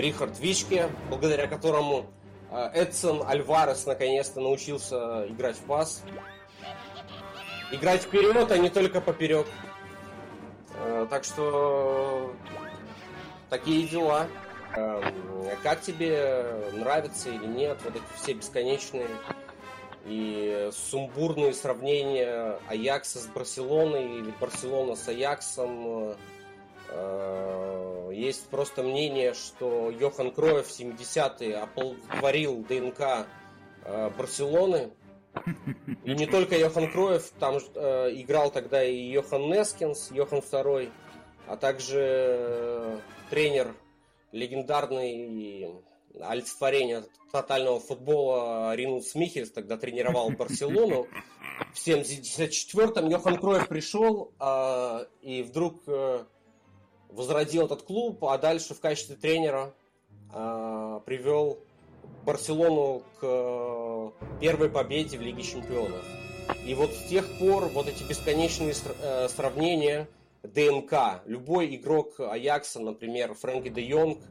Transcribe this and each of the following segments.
Рихард Вичке, благодаря которому э, Эдсон Альварес наконец-то научился играть в пас. Играть вперед, а не только поперек. Э, так что такие дела. Как тебе нравится или нет вот эти все бесконечные и сумбурные сравнения Аякса с Барселоной или Барселона с Аяксом. Э, есть просто мнение, что Йохан Кроев в 70-е оплодотворил ДНК э, Барселоны. И не только Йохан Кроев, там э, играл тогда и Йохан Нескинс, Йохан II, а также тренер легендарный олицетворение тотального футбола Ринус Михельс тогда тренировал Барселону. В 74-м Йохан Кроев пришел э, и вдруг э, возродил этот клуб, а дальше в качестве тренера э, привел Барселону к э, первой победе в Лиге Чемпионов. И вот с тех пор вот эти бесконечные э, сравнения ДНК. Любой игрок Аякса, например, Фрэнки де Йонг –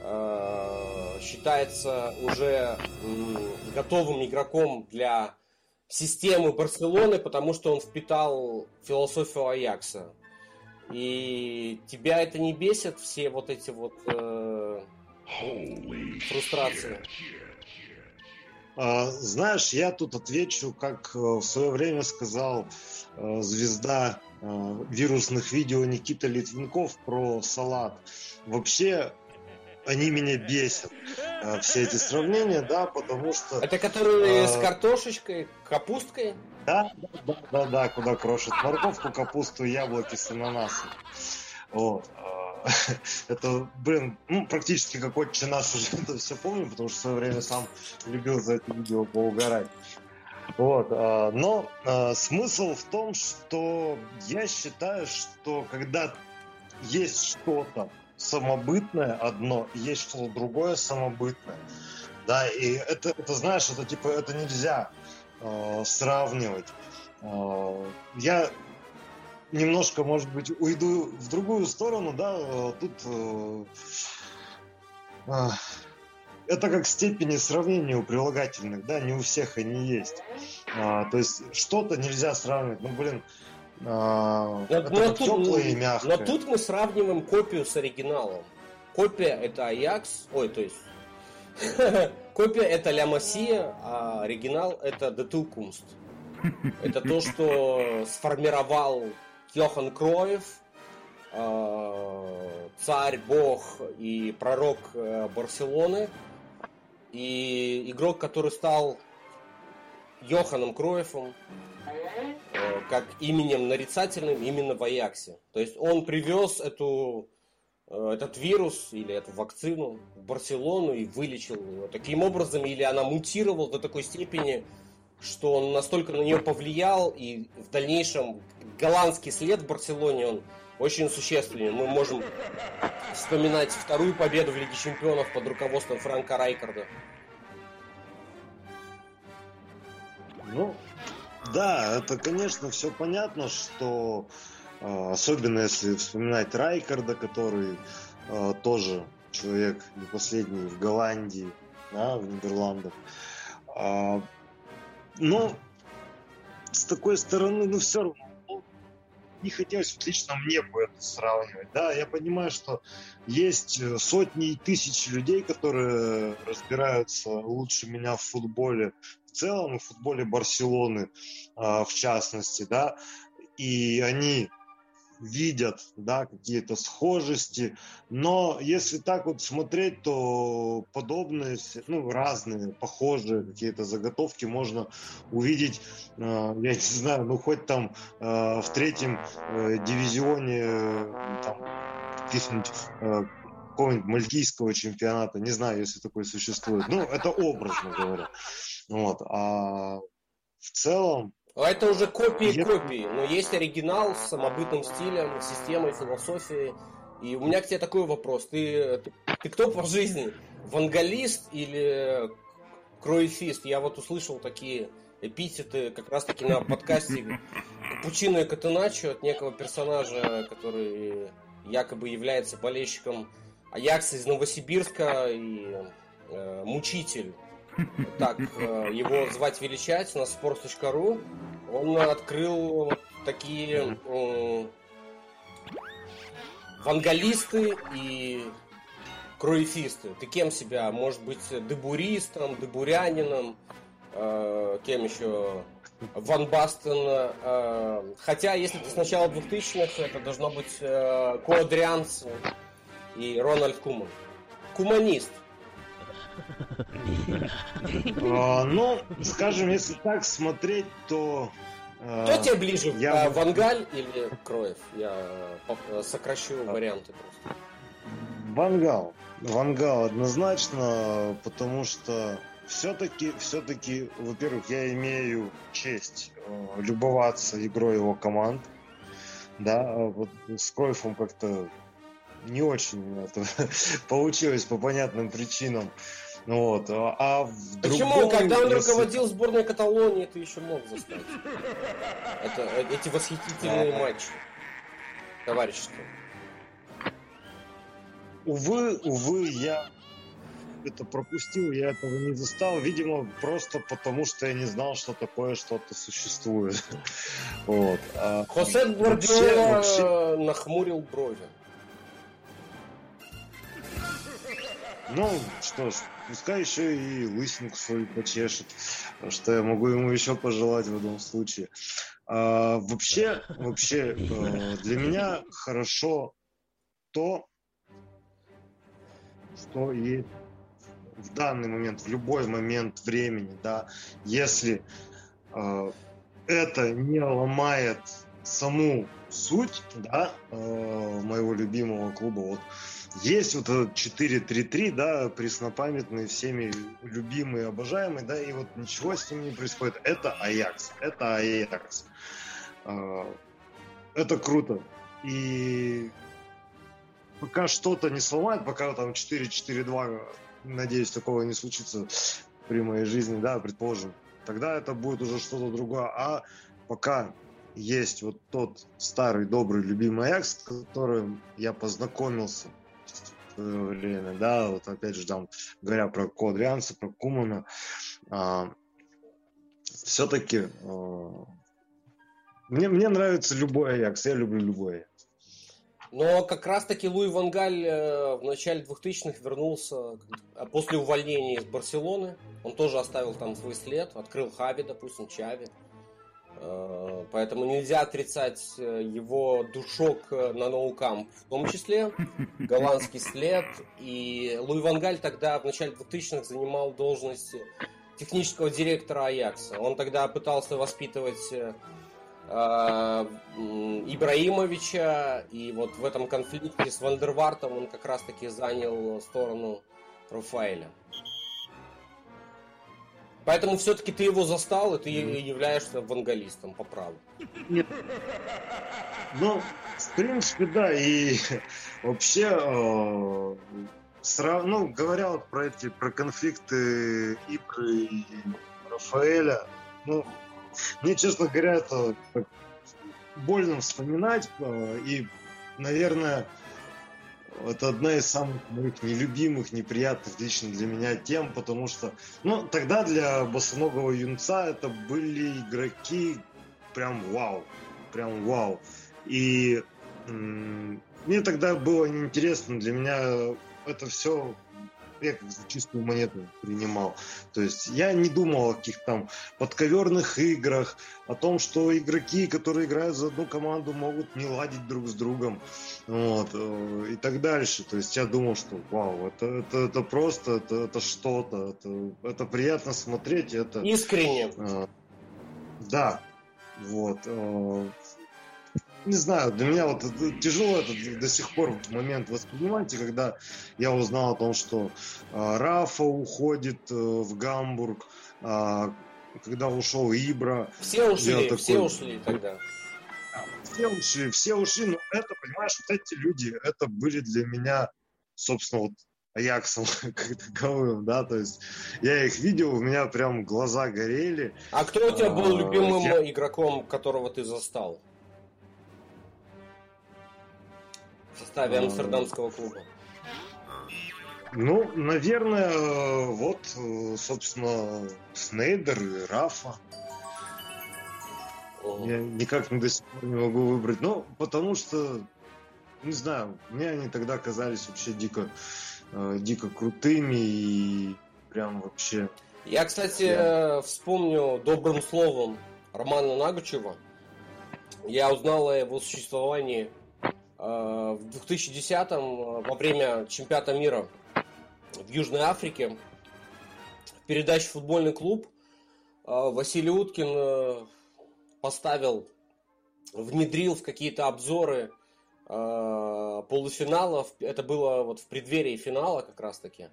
Э, считается уже готовым игроком для системы Барселоны, потому что он впитал философию Аякса. И тебя это не бесит, все вот эти вот э, фрустрации? А, знаешь, я тут отвечу, как э, в свое время сказал э, звезда э, вирусных видео Никита Литвинков про салат. Вообще, они меня бесят. Э, все эти сравнения, да, потому что... Это которые а... с картошечкой, капусткой? Да, да, да, да, куда крошат морковку, капусту, яблоки с ананасом. Вот. А, это, блин, ну, практически как отче наш уже это все помню, потому что в свое время сам любил за это видео поугарать. Вот, а, но смысл в том, что я считаю, что когда есть что-то, самобытное одно, есть что-то другое самобытное. Да, и это, это знаешь, это типа, это нельзя э, сравнивать. Э, я немножко, может быть, уйду в другую сторону, да, э, тут э, э, это как степени сравнения у прилагательных, да, не у всех они есть. А, то есть что-то нельзя сравнивать. Ну, блин, а, но, но, тут, и мягкое. но тут мы сравниваем копию с оригиналом. Копия это Аякс, ой, то есть копия это Ля Масия, а оригинал это Детукумст. Это то, что сформировал Йохан Кроев, а, царь, бог и пророк э, Барселоны. И игрок, который стал Йоханом Кроевым, Э, как именем нарицательным именно в Аяксе. То есть он привез эту, э, этот вирус или эту вакцину в Барселону и вылечил ее. Таким образом, или она мутировала до такой степени, что он настолько на нее повлиял, и в дальнейшем голландский след в Барселоне, он очень существенен. Мы можем вспоминать вторую победу в Лиге Чемпионов под руководством Франка Райкарда. Ну, да, это, конечно, все понятно, что а, особенно если вспоминать Райкарда, который э, тоже человек не последний в Голландии, да, в Нидерландах. Э, но с такой стороны, ну все равно ну, не хотелось вот лично мне бы это сравнивать. Да, я понимаю, что есть сотни и тысячи людей, которые разбираются лучше меня в футболе, целом, и в футболе Барселоны а, в частности, да, и они видят, да, какие-то схожести, но если так вот смотреть, то подобные, ну, разные, похожие какие-то заготовки можно увидеть, э, я не знаю, ну, хоть там э, в третьем э, дивизионе, там, каких-нибудь какого-нибудь мальтийского чемпионата, не знаю, если такой существует. Ну, это образно говоря. Вот. А в целом... А это уже копии я... копии. Но есть оригинал с самобытным стилем, системой, философией. И у меня к тебе такой вопрос. Ты, ты, ты кто по жизни? Вангалист или кроефист? Я вот услышал такие эпитеты как раз таки на подкасте Пучино и Катеначо от некого персонажа, который якобы является болельщиком Аякс из Новосибирска и э, мучитель. Так, э, его звать величать на sports.ru. Он открыл такие э, вангалисты и круифисты. Ты кем себя? Может быть, дебуристом, дебурянином, э, кем еще? Ван Бастен. Э, хотя, если ты сначала начала 2000-х, это должно быть э, Коадрианс и Рональд Куман. Куманист. А, ну, скажем, если так смотреть, то... А, Кто тебе ближе. А, Вангаль или Кроев? Я сокращу варианты просто. Вангал. Вангал однозначно, потому что все-таки, все-таки, во-первых, я имею честь э, любоваться игрой его команд. Да, вот с Кроевым как-то не очень это получилось по понятным причинам. Вот. А в Почему? Другом, Когда он если... руководил сборной Каталонии, ты еще мог застать. Это, э, эти восхитительные матчи. Товарищество. Увы, увы, я это пропустил, я этого не застал. Видимо, просто потому, что я не знал, что такое что-то существует. Вот. А Хосе Гвардиола нахмурил брови. Ну, что ж, пускай еще и лысинку свою почешет, что я могу ему еще пожелать в этом случае. А, вообще, вообще, э, для меня хорошо то, что и в данный момент, в любой момент времени, да, если э, это не ломает саму суть, да, э, моего любимого клуба, вот, есть вот этот 4-3-3, да, преснопамятный, всеми любимый, обожаемый, да, и вот ничего с ним не происходит. Это Аякс, это Аякс. А, это круто. И пока что-то не сломает, пока там 4-4-2, надеюсь, такого не случится при моей жизни, да, предположим, тогда это будет уже что-то другое. А пока есть вот тот старый, добрый, любимый Аякс, с которым я познакомился время, да, вот опять же там, говоря про Квадрианца, про Кумана, а, все-таки а, мне, мне нравится любой Аякс, я люблю любой. Но как раз-таки Луи Вангаль э, в начале 2000-х вернулся после увольнения из Барселоны. Он тоже оставил там свой след, открыл Хави, допустим, Чави. Э, поэтому нельзя отрицать э, его душок э, на ноукамп в том числе, голландский след. И Луи Вангаль тогда в начале 2000-х занимал должность технического директора Аякса. Он тогда пытался воспитывать Ибраимовича, и вот в этом конфликте с Вандервартом он как раз-таки занял сторону Рафаэля. Поэтому все-таки ты его застал, и ты mm. являешься вангалистом по праву. Нет. Ну, в принципе, да, и вообще, э, сра... ну, говоря вот про эти, про конфликты Ипры и Рафаэля, ну, мне, честно говоря, это больно вспоминать, э, и, наверное, это одна из самых моих нелюбимых, неприятных лично для меня тем, потому что, ну, тогда для босоногого юнца это были игроки прям вау, прям вау. И м- мне тогда было неинтересно, для меня это все я как за чистую монету принимал. То есть я не думал о каких-то там подковерных играх, о том, что игроки, которые играют за одну команду, могут не ладить друг с другом, вот, э, и так дальше. То есть я думал, что вау, это, это, это просто, это, это что-то, это, это приятно смотреть. Это, Искренне. Э, да, вот. Э, не знаю, для меня вот тяжело это до сих пор момент воспринимать, когда я узнал о том, что э, Рафа уходит э, в Гамбург, э, когда ушел Ибра. Все ушли, такой, все ушли тогда. Все ушли, все ушли, но это, понимаешь, вот эти люди, это были для меня, собственно, вот Аяксом как таковым, да, то есть я их видел, у меня прям глаза горели. А кто у тебя был а, любимым я... игроком, которого ты застал? Составе амстердамского клуба? Ну, наверное, вот, собственно, Снейдер и Рафа. Я никак до сих пор не могу выбрать. Ну, потому что, не знаю, мне они тогда казались вообще дико, э, дико крутыми и прям вообще... Я, кстати, я... вспомню добрым словом Романа Нагучева. Я узнал о его существовании э, в 2010-м во время чемпионата мира в Южной Африке. В передаче «Футбольный клуб» э, Василий Уткин поставил, внедрил в какие-то обзоры э, полуфиналов. Это было вот в преддверии финала как раз-таки,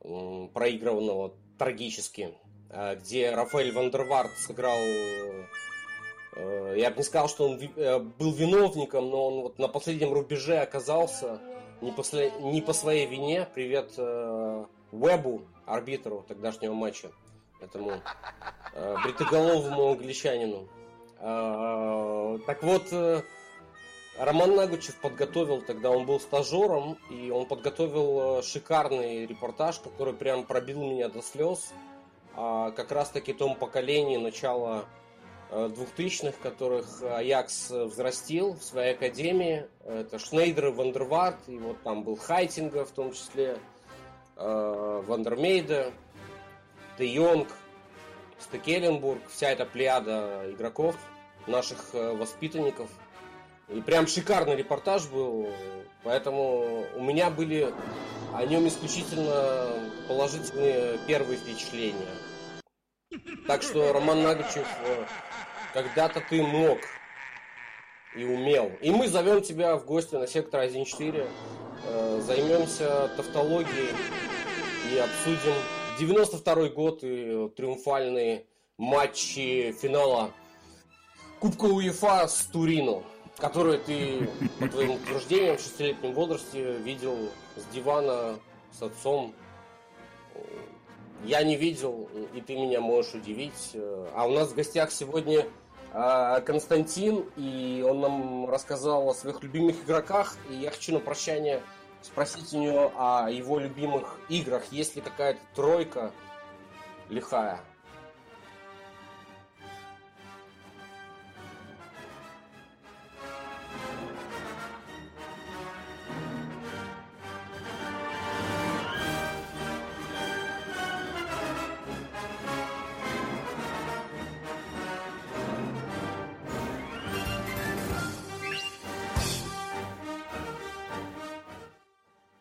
э, проигранного трагически, э, где Рафаэль Вандервард сыграл... Э, я бы не сказал, что он э, был виновником, но он вот на последнем рубеже оказался не по, не по своей вине. Привет э, Уэбу, арбитру тогдашнего матча этому э, бритоголовому англичанину. Э, так вот, э, Роман Нагучев подготовил, тогда он был стажером, и он подготовил э, шикарный репортаж, который прям пробил меня до слез. О как раз таки том поколении начала э, двухтысячных, которых Аякс взрастил в своей академии. Это Шнейдер и ван дер Варт, и вот там был Хайтинга в том числе, э, ван дер Мейде. Де Йонг, Стекеленбург, вся эта плеяда игроков, наших э, воспитанников. И прям шикарный репортаж был, поэтому у меня были о нем исключительно положительные первые впечатления. Так что, Роман Нагачев, э, когда-то ты мог и умел. И мы зовем тебя в гости на сектор 1.4, э, займемся тавтологией и обсудим 92 год и триумфальные матчи финала Кубка УЕФА с Турино, которые ты, по твоим утверждениям, в шестилетнем возрасте видел с дивана с отцом. Я не видел, и ты меня можешь удивить. А у нас в гостях сегодня а, Константин, и он нам рассказал о своих любимых игроках. И я хочу на прощание спросить у него о его любимых играх. Есть ли какая-то тройка лихая?